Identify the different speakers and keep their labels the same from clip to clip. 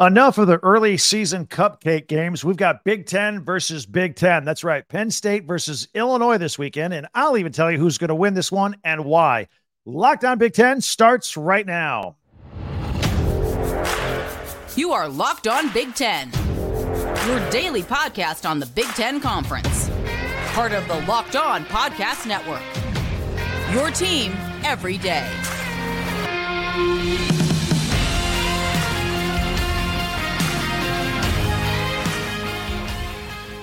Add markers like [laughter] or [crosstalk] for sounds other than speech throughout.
Speaker 1: Enough of the early season cupcake games. We've got Big Ten versus Big Ten. That's right. Penn State versus Illinois this weekend. And I'll even tell you who's going to win this one and why. Locked on Big Ten starts right now.
Speaker 2: You are Locked on Big Ten, your daily podcast on the Big Ten Conference. Part of the Locked on Podcast Network. Your team every day.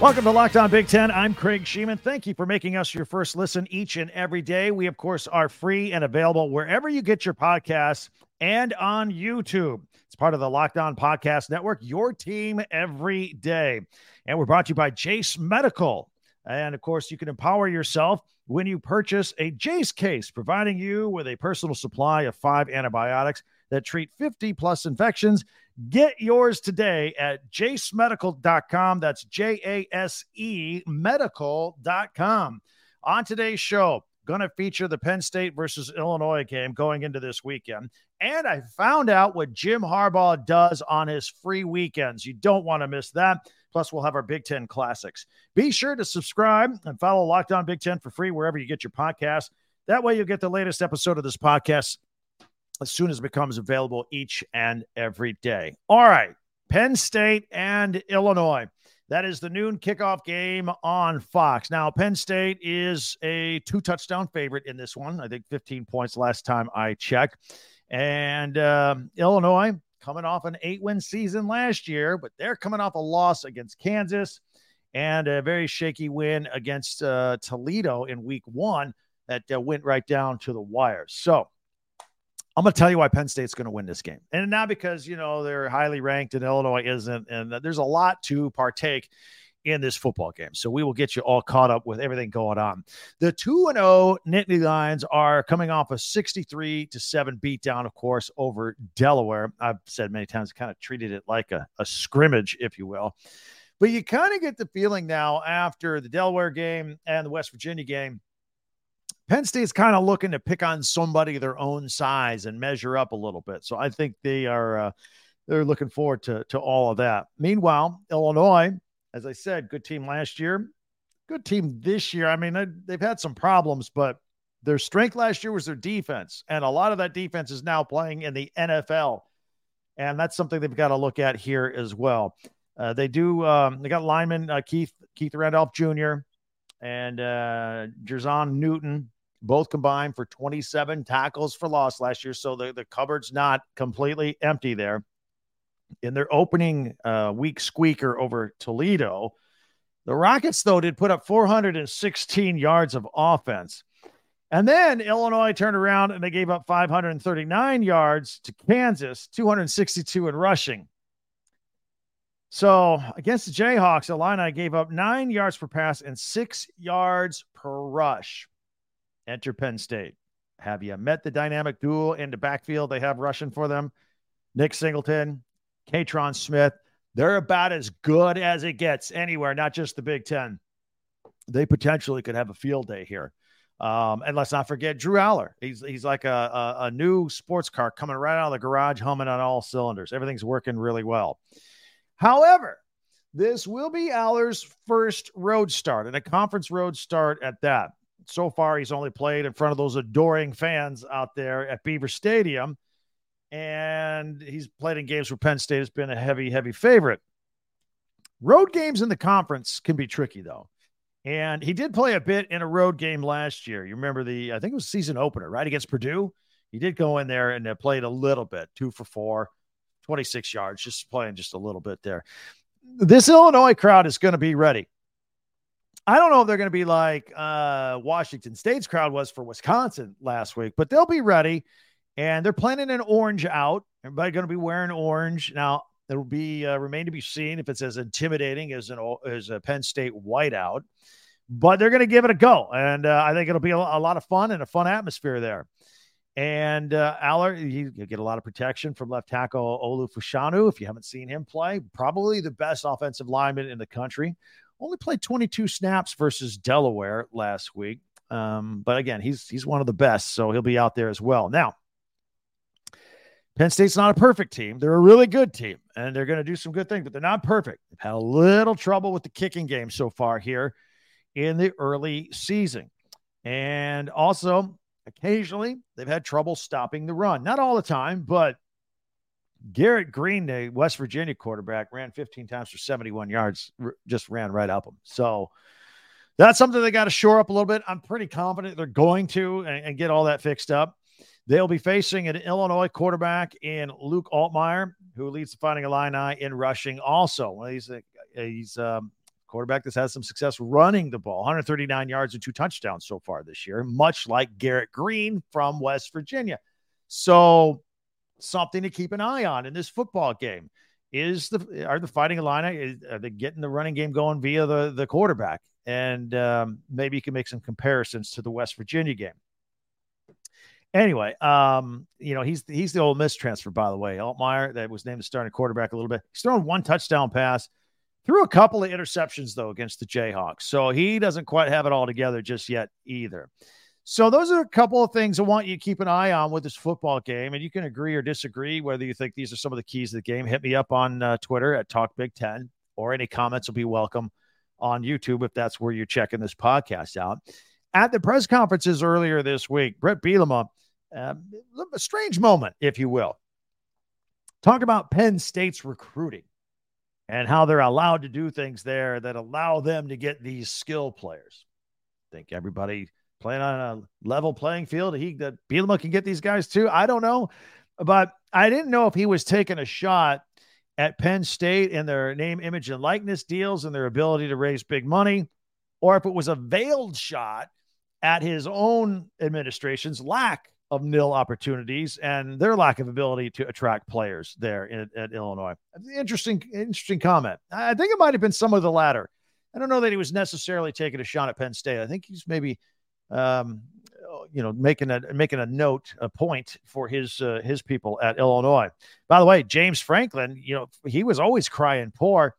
Speaker 1: Welcome to Locked On Big Ten. I'm Craig Shemon. Thank you for making us your first listen each and every day. We, of course, are free and available wherever you get your podcasts and on YouTube. It's part of the Locked On Podcast Network, your team every day. And we're brought to you by Jase Medical. And of course, you can empower yourself when you purchase a Jase case, providing you with a personal supply of five antibiotics that treat 50 plus infections Get yours today at jasemedical.com. That's J A S E medical.com. On today's show, going to feature the Penn State versus Illinois game going into this weekend. And I found out what Jim Harbaugh does on his free weekends. You don't want to miss that. Plus, we'll have our Big Ten classics. Be sure to subscribe and follow Locked On Big Ten for free wherever you get your podcast. That way, you'll get the latest episode of this podcast as soon as it becomes available each and every day. All right, Penn State and Illinois. That is the noon kickoff game on Fox. Now, Penn State is a two touchdown favorite in this one. I think 15 points last time I checked. And uh, Illinois coming off an eight win season last year, but they're coming off a loss against Kansas and a very shaky win against uh, Toledo in week one that uh, went right down to the wire. So, I'm going to tell you why Penn State's going to win this game. And not because, you know, they're highly ranked and Illinois isn't. And there's a lot to partake in this football game. So we will get you all caught up with everything going on. The 2 and 0 Nittany Lions are coming off a 63 to 7 beatdown, of course, over Delaware. I've said many times, kind of treated it like a, a scrimmage, if you will. But you kind of get the feeling now after the Delaware game and the West Virginia game Penn State's kind of looking to pick on somebody their own size and measure up a little bit. So I think they are uh, they're looking forward to to all of that. Meanwhile, Illinois, as I said, good team last year, good team this year. I mean, they've had some problems, but their strength last year was their defense, and a lot of that defense is now playing in the NFL, and that's something they've got to look at here as well. Uh, they do. Um, they got lineman uh, Keith Keith Randolph Jr. and uh, Jer'Zhan Newton both combined for 27 tackles for loss last year. So the, the cupboard's not completely empty there. In their opening uh, week squeaker over Toledo, the Rockets, though, did put up 416 yards of offense. And then Illinois turned around and they gave up 539 yards to Kansas, 262 in rushing. So against the Jayhawks, Illini gave up nine yards per pass and six yards per rush. Enter Penn State. Have you met the dynamic duel in the backfield they have rushing for them? Nick Singleton, Kaytron Smith. They're about as good as it gets anywhere, not just the Big Ten. They potentially could have a field day here. Um, and let's not forget Drew Allar. He's he's like a, a, a new sports car coming right out of the garage, humming on all cylinders. Everything's working really well. However, this will be Allar's first road start and a conference road start at that so far he's only played in front of those adoring fans out there at Beaver Stadium. And he's played in games where Penn State has been a heavy, heavy favorite. Road games in the conference can be tricky, though. And he did play a bit in a road game last year. You remember the, I think it was season opener, right? Against Purdue. He did go in there and uh, played a little bit, two for four, 26 yards, just playing just a little bit there. This Illinois crowd is going to be ready. I don't know if they're going to be like uh, Washington State's crowd was for Wisconsin last week, but they'll be ready. And they're planning an orange out. Everybody going to be wearing orange. Now, will be uh, remain to be seen if it's as intimidating as an as a Penn State whiteout, but they're going to give it a go, and uh, I think it'll be a, a, lot of fun and a fun atmosphere there. And uh, Allar, you, you get a lot of protection from left tackle Olu Fashanu. If you haven't seen him play, probably the best offensive lineman in the country only played 22 snaps versus Delaware last week. Um, but again, he's he's one of the best, so he'll be out there as well. Now, Penn State's not a perfect team. They're a really good team, and they're going to do some good things, but they're not perfect. They've had a little trouble with the kicking game so far here in the early season. And also, occasionally, they've had trouble stopping the run. Not all the time, but Garrett Green, the West Virginia quarterback, ran 15 times for 71 yards, r- just ran right up them. So that's something they got to shore up a little bit. I'm pretty confident they're going to and, and get all that fixed up. They'll be facing an Illinois quarterback in Luke Altmyer, who leads the Fighting Illini in rushing. Also, he's a he's a um, quarterback that's had some success running the ball, 139 yards and two touchdowns so far this year, much like Garrett Green from West Virginia. So, something to keep an eye on in this football game is the are the Fighting Illini are they getting the running game going via the the quarterback, and um, maybe you can make some comparisons to the West Virginia game. Anyway, um, you know, he's he's the Ole Miss transfer, by the way. Altmyer, that was named the starting quarterback a little bit. He's thrown one touchdown pass, threw a couple of interceptions though against the Jayhawks. So he doesn't quite have it all together just yet either. So those are a couple of things I want you to keep an eye on with this football game, and you can agree or disagree whether you think these are some of the keys of the game. Hit me up on uh, Twitter at Talk Big Ten, or any comments will be welcome on YouTube if that's where you're checking this podcast out. At the press conferences earlier this week, Bret Bielema uh, a strange moment, if you will. Talk about Penn State's recruiting and how they're allowed to do things there that allow them to get these skill players. I think everybody playing on a level playing field. He that Bielema can get these guys too. I don't know, but I didn't know if he was taking a shot at Penn State and their name, image, and likeness deals and their ability to raise big money, or if it was a veiled shot at his own administration's lack of NIL opportunities and their lack of ability to attract players there in, at Illinois. Interesting, interesting comment. I think it might have been some of the latter. I don't know that he was necessarily taking a shot at Penn State. I think he's maybe, um, you know, making a making a note, a point for his uh, his people at Illinois. By the way, James Franklin, you know, he was always crying poor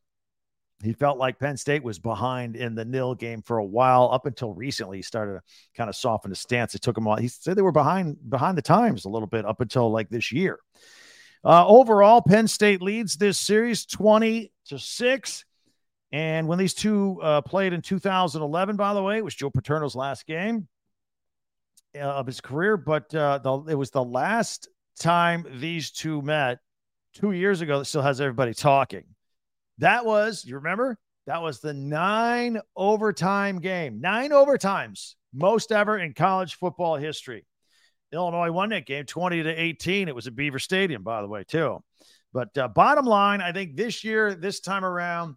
Speaker 1: he felt like Penn State was behind in the NIL game for a while. Up until recently, he started to kind of soften his stance. It took him a while. He said they were behind behind the times a little bit up until like this year. Uh, overall, Penn State leads this series 20 to 6. And when these two uh, played in 2011, by the way, it was Joe Paterno's last game uh, of his career, but uh, the, it was the last time these two met two years ago that still has everybody talking. That was, you remember? That was the nine overtime game. Nine overtimes, most ever in college football history. Illinois won that game 20 to 18. It was at Beaver Stadium, by the way, too. But uh, bottom line, I think this year, this time around,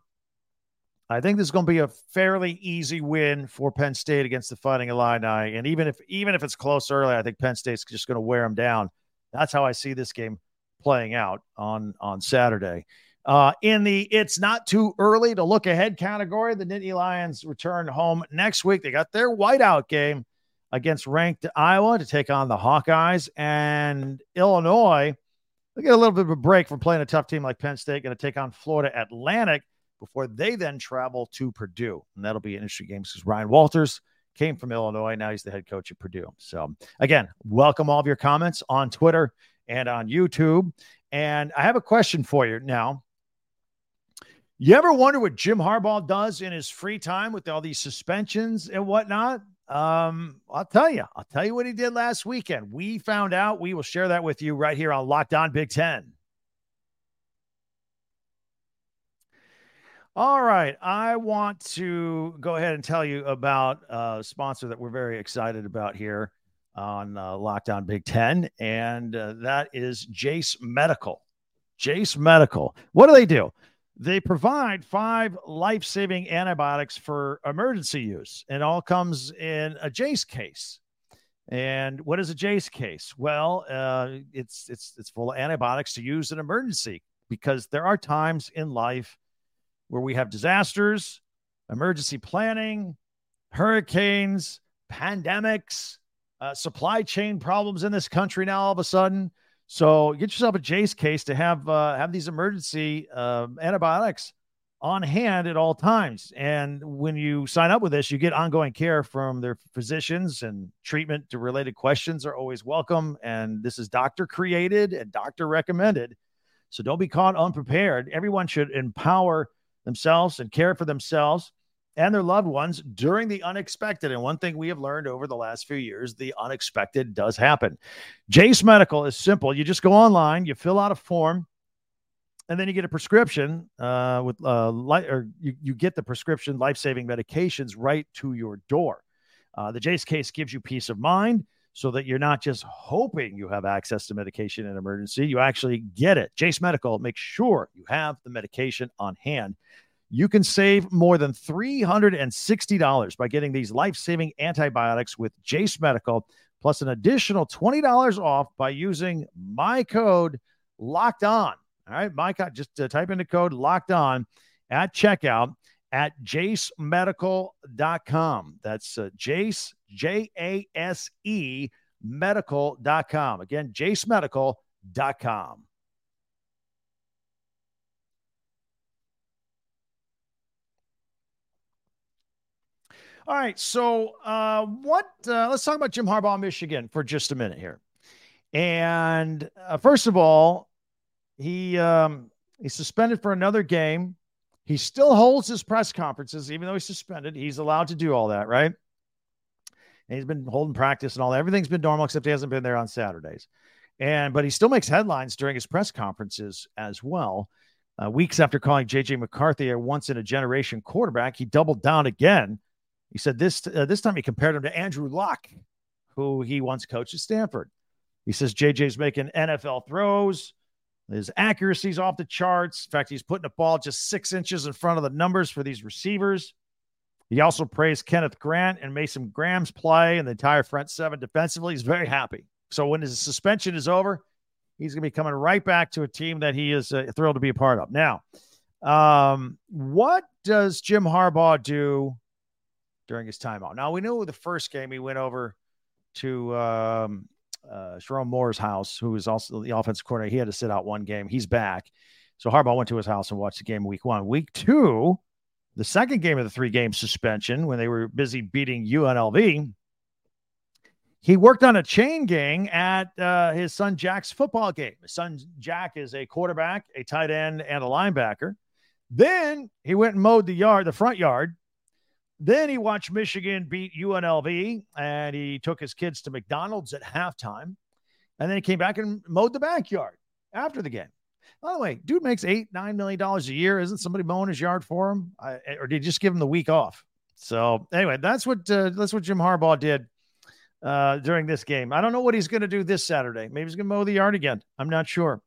Speaker 1: I think this is going to be a fairly easy win for Penn State against the Fighting Illini. And even if even if it's close early, I think Penn State's just going to wear them down. That's how I see this game playing out on on Saturday. Uh, in the it's not too early to look ahead category, the Nittany Lions return home next week. They got their whiteout game against ranked Iowa to take on the Hawkeyes and Illinois. They get a little bit of a break from playing a tough team like Penn State, going to take on Florida Atlantic before they then travel to Purdue. And that'll be an interesting game because Ryan Walters came from Illinois. Now he's the head coach at Purdue. So, again, welcome all of your comments on Twitter and on YouTube. And I have a question for you now. You ever wonder what Jim Harbaugh does in his free time with all these suspensions and whatnot? Um, I'll tell you. I'll tell you what he did last weekend. We found out. We will share that with you right here on Locked On Big Ten. All right. I want to go ahead and tell you about a sponsor that we're very excited about here on uh, Locked On Big Ten, and uh, that is Jase Medical. Jase Medical. What do they do? They provide five life saving antibiotics for emergency use. It all comes in a Jase case. And what is a Jase case? Well, uh, it's it's it's full of antibiotics to use in emergency because there are times in life where we have disasters, emergency planning, hurricanes, pandemics, uh, supply chain problems in this country now all of a sudden. So get yourself a Jase case to have uh, have these emergency uh, antibiotics on hand at all times. And when you sign up with this, you get ongoing care from their physicians and treatment to related questions are always welcome. And this is doctor created and doctor recommended. So don't be caught unprepared. Everyone should empower themselves and care for themselves and their loved ones during the unexpected. And one thing we have learned over the last few years, the unexpected does happen. Jase Medical is simple. You just go online, you fill out a form, and then you get a prescription uh, with uh, li- or you, you get the prescription life-saving medications right to your door. Uh, the Jase case gives you peace of mind so that you're not just hoping you have access to medication in emergency. You actually get it. Jase Medical makes sure you have the medication on hand. You can save more than $360 by getting these life-saving antibiotics with Jase Medical, plus an additional $20 off by using my code locked on. All right, my code, just uh, type in the code locked on at checkout at jasemedical.com. That's uh, Jase, J A S E, medical.com. Again, jasemedical.com. All right, so uh, what? Uh, let's talk about Jim Harbaugh, Michigan, for just a minute here. And uh, first of all, he um, suspended for another game. He still holds his press conferences, even though he's suspended. He's allowed to do all that, right? And he's been holding practice and all that. Everything's been normal except he hasn't been there on Saturdays. And but he still makes headlines during his press conferences as well. Uh, weeks after calling JJ McCarthy a once in a generation quarterback, he doubled down again. He said this uh, this time he compared him to Andrew Luck, who he once coached at Stanford. He says JJ's making NFL throws. His accuracy's off the charts. In fact, he's putting the ball just six inches in front of the numbers for these receivers. He also praised Kenneth Grant and Mason Graham's play and the entire front seven defensively. He's very happy. So when his suspension is over, he's going to be coming right back to a team that he is uh, thrilled to be a part of. Now, um, what does Jim Harbaugh do during his timeout? Now, we knew the first game he went over to um, uh, Sherrone Moore's house, who is also the offensive coordinator. He had to sit out one game. He's back. So Harbaugh went to his house and watched the game week one. Week two, the second game of the three game suspension when they were busy beating UNLV, he worked on a chain gang at uh, his son Jack's football game. His son Jack is a quarterback, a tight end, and a linebacker. Then he went and mowed the yard, the front yard, then he watched Michigan beat UNLV and he took his kids to McDonald's at halftime. And then he came back and mowed the backyard after the game. By the way, dude makes eight, nine million dollars a year. Isn't somebody mowing his yard for him? I, or did he just give him the week off? So anyway, that's what uh, that's what Jim Harbaugh did uh, during this game. I don't know what he's going to do this Saturday. Maybe he's going to mow the yard again. I'm not sure.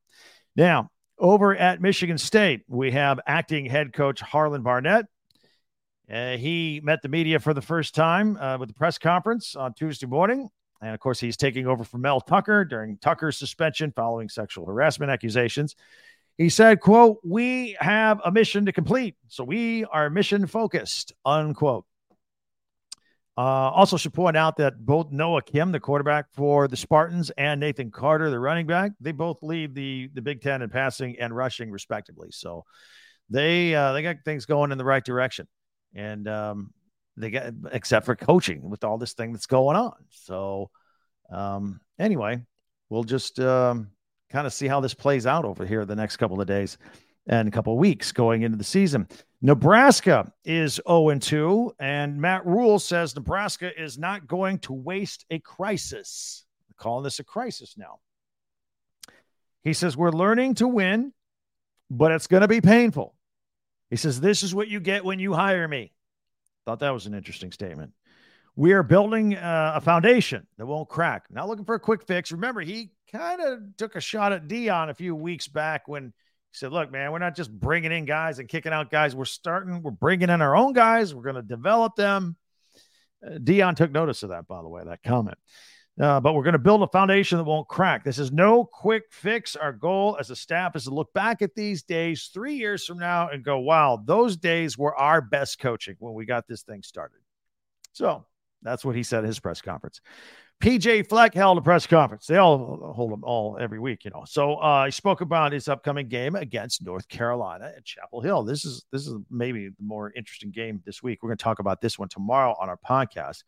Speaker 1: Now, over at Michigan State, we have acting head coach Harlan Barnett uh, he met the media for the first time uh, with the press conference on Tuesday morning. And of course, he's taking over for Mel Tucker during Tucker's suspension following sexual harassment accusations. He said, quote, we have a mission to complete. So we are mission focused, unquote. Uh, also should point out that both Noah Kim, the quarterback for the Spartans, and Nathan Carter, the running back, they both lead the, the Big Ten in passing and rushing, respectively. So they uh, they got things going in the right direction and um, they get except for coaching with all this thing that's going on. So um, anyway, we'll just um, kind of see how this plays out over here the next couple of days and a couple of weeks going into the season. Nebraska is 0 2, and Matt Rhule says Nebraska is not going to waste a crisis. Calling this a crisis now. He says, We're learning to win, but it's going to be painful. He says, This is what you get when you hire me. Thought that was an interesting statement. We are building uh, a foundation that won't crack. Not looking for a quick fix. Remember, he kind of took a shot at Deion a few weeks back when he said, Look, man, we're not just bringing in guys and kicking out guys. We're starting, we're bringing in our own guys. We're going to develop them. Uh, Deion took notice of that, by the way, that comment. Uh, but we're going to build a foundation that won't crack. This is no quick fix. Our goal as a staff is to look back at these days three years from now and go, wow, those days were our best coaching when we got this thing started. So That's what he said at his press conference. PJ Fleck held a press conference. They all hold them all every week, you know. So uh, he spoke about his upcoming game against North Carolina at Chapel Hill. This is this is maybe the more interesting game this week. We're going to talk about this one tomorrow on our podcast.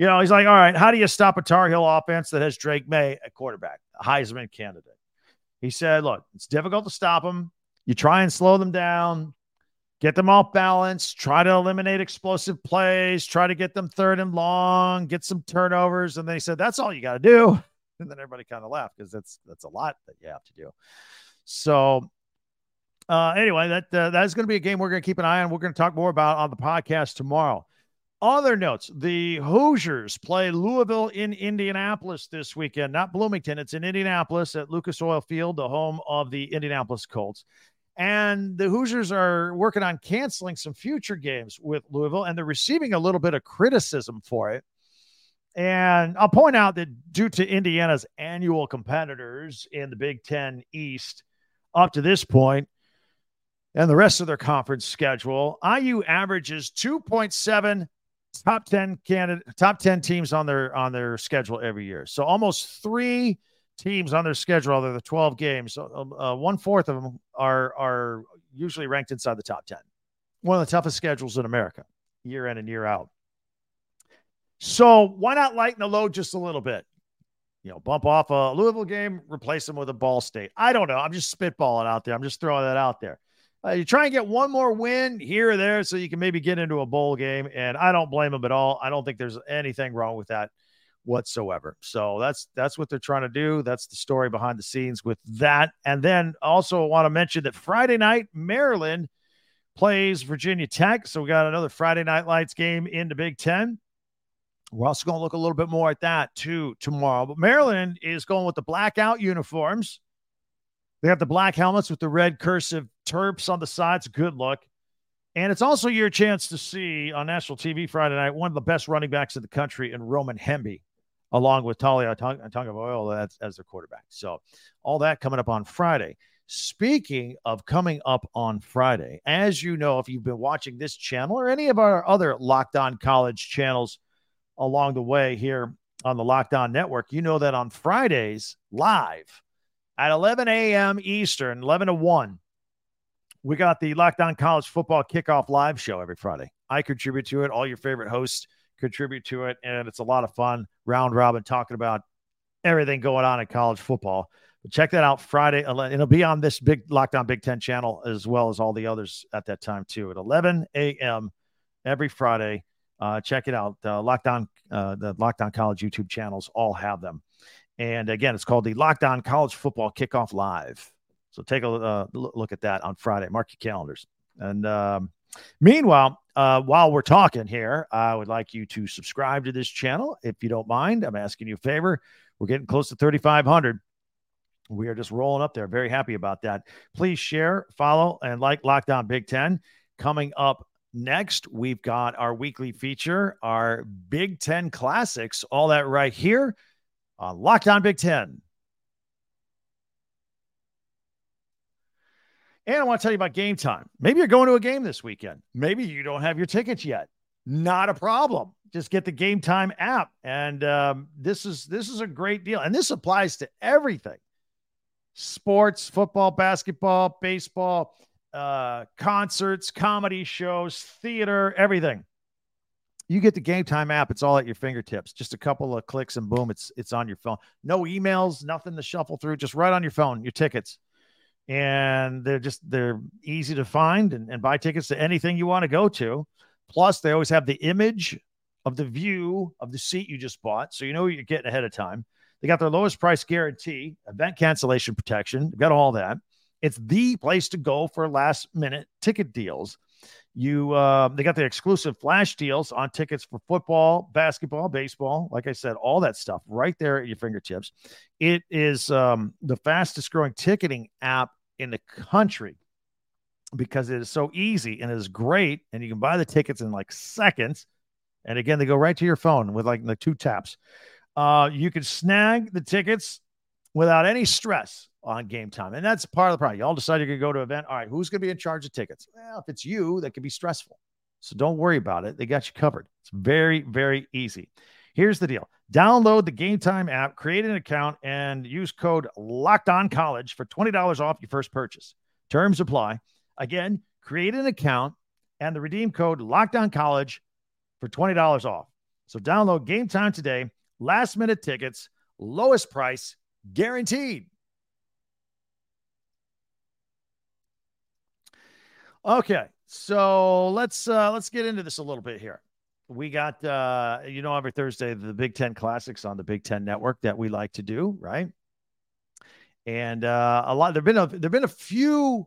Speaker 1: You know, he's like, all right, how do you stop a Tar Heel offense that has Drake Maye at quarterback, a Heisman candidate? He said, look, it's difficult to stop them. You try and slow them down get them off balance, try to eliminate explosive plays, try to get them third and long, get some turnovers. And they said, that's all you got to do. [laughs] And then everybody kind of laughed because that's that's a lot that you have to do. So uh, anyway, that uh, that is going to be a game we're going to keep an eye on. We're going to talk more about on the podcast tomorrow. Other notes: the Hoosiers play Louisville in Indianapolis this weekend, not Bloomington. It's in Indianapolis at Lucas Oil Field, the home of the Indianapolis Colts. And the Hoosiers are working on canceling some future games with Louisville, and they're receiving a little bit of criticism for it. And I'll point out that due to Indiana's annual competitors in the Big Ten East up to this point, and the rest of their conference schedule, IU averages 2.7 top 10 candidate top 10 teams on their on their schedule every year. So almost three teams on their schedule, other the 12 games, um, uh, one fourth of them are are usually ranked inside the top 10. One of the toughest schedules in America, year in and year out. So why not lighten the load just a little bit? You know, bump off a Louisville game, replace them with a Ball State. I don't know. I'm just spitballing out there. I'm just throwing that out there. Uh, you try and get one more win here or there so you can maybe get into a bowl game. And I don't blame them at all. I don't think there's anything wrong with that whatsoever. So that's that's what they're trying to do. That's the story behind the scenes with that. And then also want to mention that Friday night Maryland plays Virginia Tech. So we got another Friday night lights game in the Big 10. We're also going to look a little bit more at that too tomorrow. But Maryland is going with the blackout uniforms. They have the black helmets with the red cursive Terps on the sides. Good look. And it's also your chance to see on national TV Friday night one of the best running backs in the country in Roman Hemby along with Taulia Tagovailoa as, as their quarterback. So all that coming up on Friday. Speaking of coming up on Friday, as you know, if you've been watching this channel or any of our other Locked On College channels along the way here on the Locked On Network, you know that on Fridays live at 11 a.m. Eastern, 11 to 1, we got the Locked On College Football Kickoff Live show every Friday. I contribute to it. All your favorite hosts contribute to it, and it's a lot of fun. Round robin talking about everything going on in college football. But check that out Friday. It'll be on this big Locked On Big Ten channel as well as all the others at that time too at 11 a.m. every Friday. Uh, check it out. Uh, Locked On, uh, the Locked On College YouTube channels all have them. And again, it's called the Locked On College Football Kickoff Live. So take a uh, look at that on Friday. Mark your calendars. And um, Meanwhile, uh, while we're talking here, I would like you to subscribe to this channel if you don't mind. I'm asking you a favor. We're getting close to 3,500. We are just rolling up there. Very happy about that. Please share, follow, and like Locked On Big Ten. Coming up next, we've got our weekly feature, our Big Ten classics, all that right here on Locked On Big Ten. And I want to tell you about game time. Maybe you're going to a game this weekend. Maybe you don't have your tickets yet. Not a problem. Just get the Gametime app, and um, this is this is a great deal. And this applies to everything: sports, football, basketball, baseball, uh, concerts, comedy shows, theater, everything. You get the Gametime app; it's all at your fingertips. Just a couple of clicks, and boom, it's it's on your phone. No emails, nothing to shuffle through. Just right on your phone, your tickets and they're just they're easy to find and, and buy tickets to anything you want to go to. Plus, they always have the image of the view of the seat you just bought, so you know you're getting ahead of time. They got their lowest price guarantee, event cancellation protection. They've got all that. It's the place to go for last minute ticket deals. You, uh, they got the exclusive flash deals on tickets for football, basketball, baseball. Like I said, all that stuff right there at your fingertips. It is um, the fastest growing ticketing app in the country because it is so easy and it is great. And you can buy the tickets in like seconds. And again, they go right to your phone with like the two taps. Uh, you can snag the tickets without any stress on game time. And that's part of the problem. Y'all decide you're going to go to an event. All right, who's going to be in charge of tickets? Well, if it's you, that could be stressful. So don't worry about it. They got you covered. It's very, very easy. Here's the deal download the Gametime app, create an account, and use code Locked On College for $20 off your first purchase. Terms apply. Again, create an account and the redeem code Locked On College for $20 off. So download Gametime today. Last minute tickets, lowest price guaranteed. Okay, so let's uh, let's get into this a little bit here. We got uh, you know every Thursday the Big Ten Classics on the Big Ten Network that we like to do, right? And uh, a lot there've been a there've been a few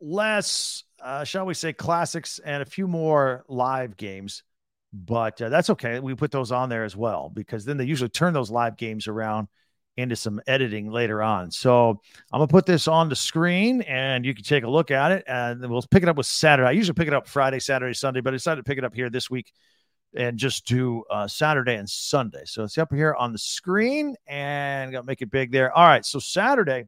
Speaker 1: less, uh, shall we say, classics and a few more live games, but uh, that's okay. We put those on there as well because then they usually turn those live games around into some editing later on. So I'm gonna put this on the screen and you can take a look at it and we'll pick it up with Saturday. I usually pick it up Friday, Saturday, Sunday, but I decided to pick it up here this week and just do uh, Saturday and Sunday. So it's up here on the screen and gonna make it big there. All right, so Saturday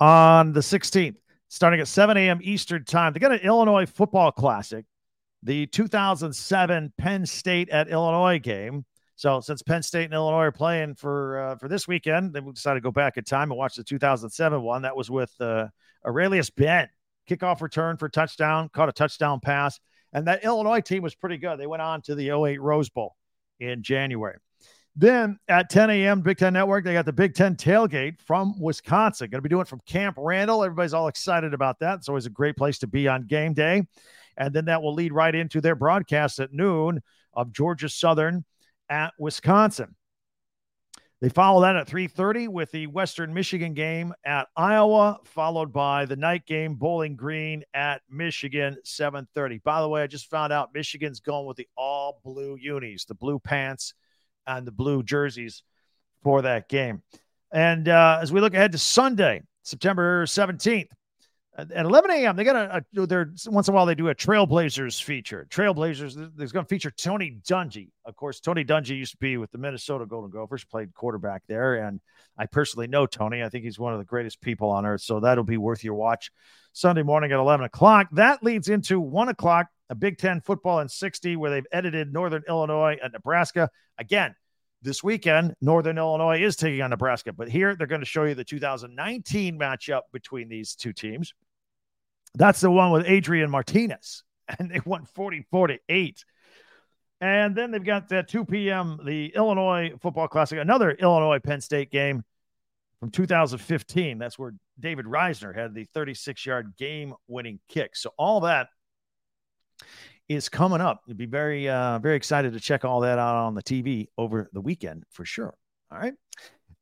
Speaker 1: on the 16th, starting at 7 a.m. Eastern time, they got an Illinois football classic, the 2007 Penn State at Illinois game. So since Penn State and Illinois are playing for uh, for this weekend, then we decided to go back in time and watch the 2007 one. That was with uh, Arrelious Benn, kickoff return for touchdown, caught a touchdown pass, and that Illinois team was pretty good. They went on to the 08 Rose Bowl in January. Then at 10 a.m. Big Ten Network, they got the Big Ten tailgate from Wisconsin. Going to be doing it from Camp Randall. Everybody's all excited about that. It's always a great place to be on game day. And then that will lead right into their broadcast at noon of Georgia Southern at Wisconsin. They follow that at 3:30 with the Western Michigan game at Iowa, followed by the night game Bowling Green at Michigan 7:30. By the way, I just found out Michigan's going with the all blue unis, the blue pants and the blue jerseys for that game. And uh, as we look ahead to Sunday, September 17th, at 11 a.m. They got a, a they're once in a while they do a Trailblazers feature. Trailblazers there's going to feature Tony Dungy. Of course, Tony Dungy used to be with the Minnesota Golden Gophers, played quarterback there, and I personally know Tony. I think he's one of the greatest people on earth. So that'll be worth your watch Sunday morning at 11 o'clock. That leads into one o'clock, a Big Ten football in 60, where they've edited Northern Illinois and Nebraska again. This weekend, Northern Illinois is taking on Nebraska, but here they're going to show you the 2019 matchup between these two teams. That's the one with Adrian Martinez, [laughs] and they won 44 to 8. And then they've got that 2 p.m. the Illinois Football Classic, another Illinois Penn State game from 2015. That's where David Reisner had the 36 yard game winning kick. So all that is coming up. You'd be very, uh, very excited to check all that out on the TV over the weekend for sure. All right.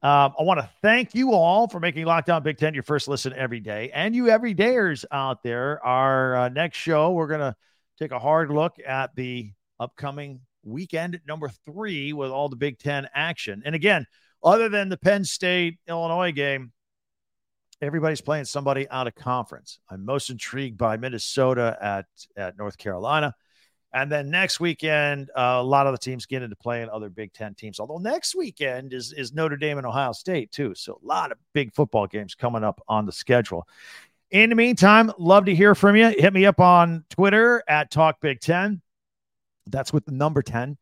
Speaker 1: Um, I want to thank you all for making Locked On Big Ten your first listen every day. And you everydayers out there, our uh, next show, we're going to take a hard look at the upcoming weekend number three with all the Big Ten action. And again, other than the Penn State Illinois game, everybody's playing somebody out of conference. I'm most intrigued by Minnesota at, at North Carolina. And then next weekend, uh, a lot of the teams get into playing other Big Ten teams. Although next weekend is is Notre Dame and Ohio State too, so a lot of big football games coming up on the schedule. In the meantime, love to hear from you. Hit me up on Twitter at Talk Big Ten. That's with the number ten.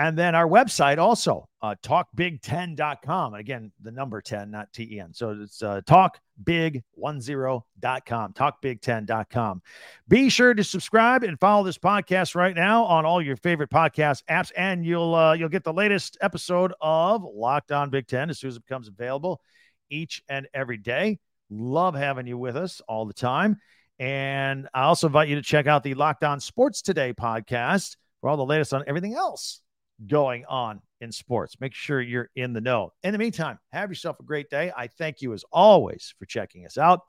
Speaker 1: And then our website also, uh, talkbig10.com. Again, the number 10, not T E N. So it's uh, talkbig10.com, talkbig10.com. Be sure to subscribe and follow this podcast right now on all your favorite podcast apps, and you'll uh, you'll get the latest episode of Locked On Big Ten as soon as it becomes available each and every day. Love having you with us all the time. And I also invite you to check out the Locked On Sports Today podcast for all the latest on everything else going on in sports. Make sure you're in the know. In the meantime, have yourself a great day. I thank you as always for checking us out.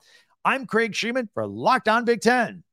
Speaker 1: I'm Craig Shemon for Locked On Big Ten.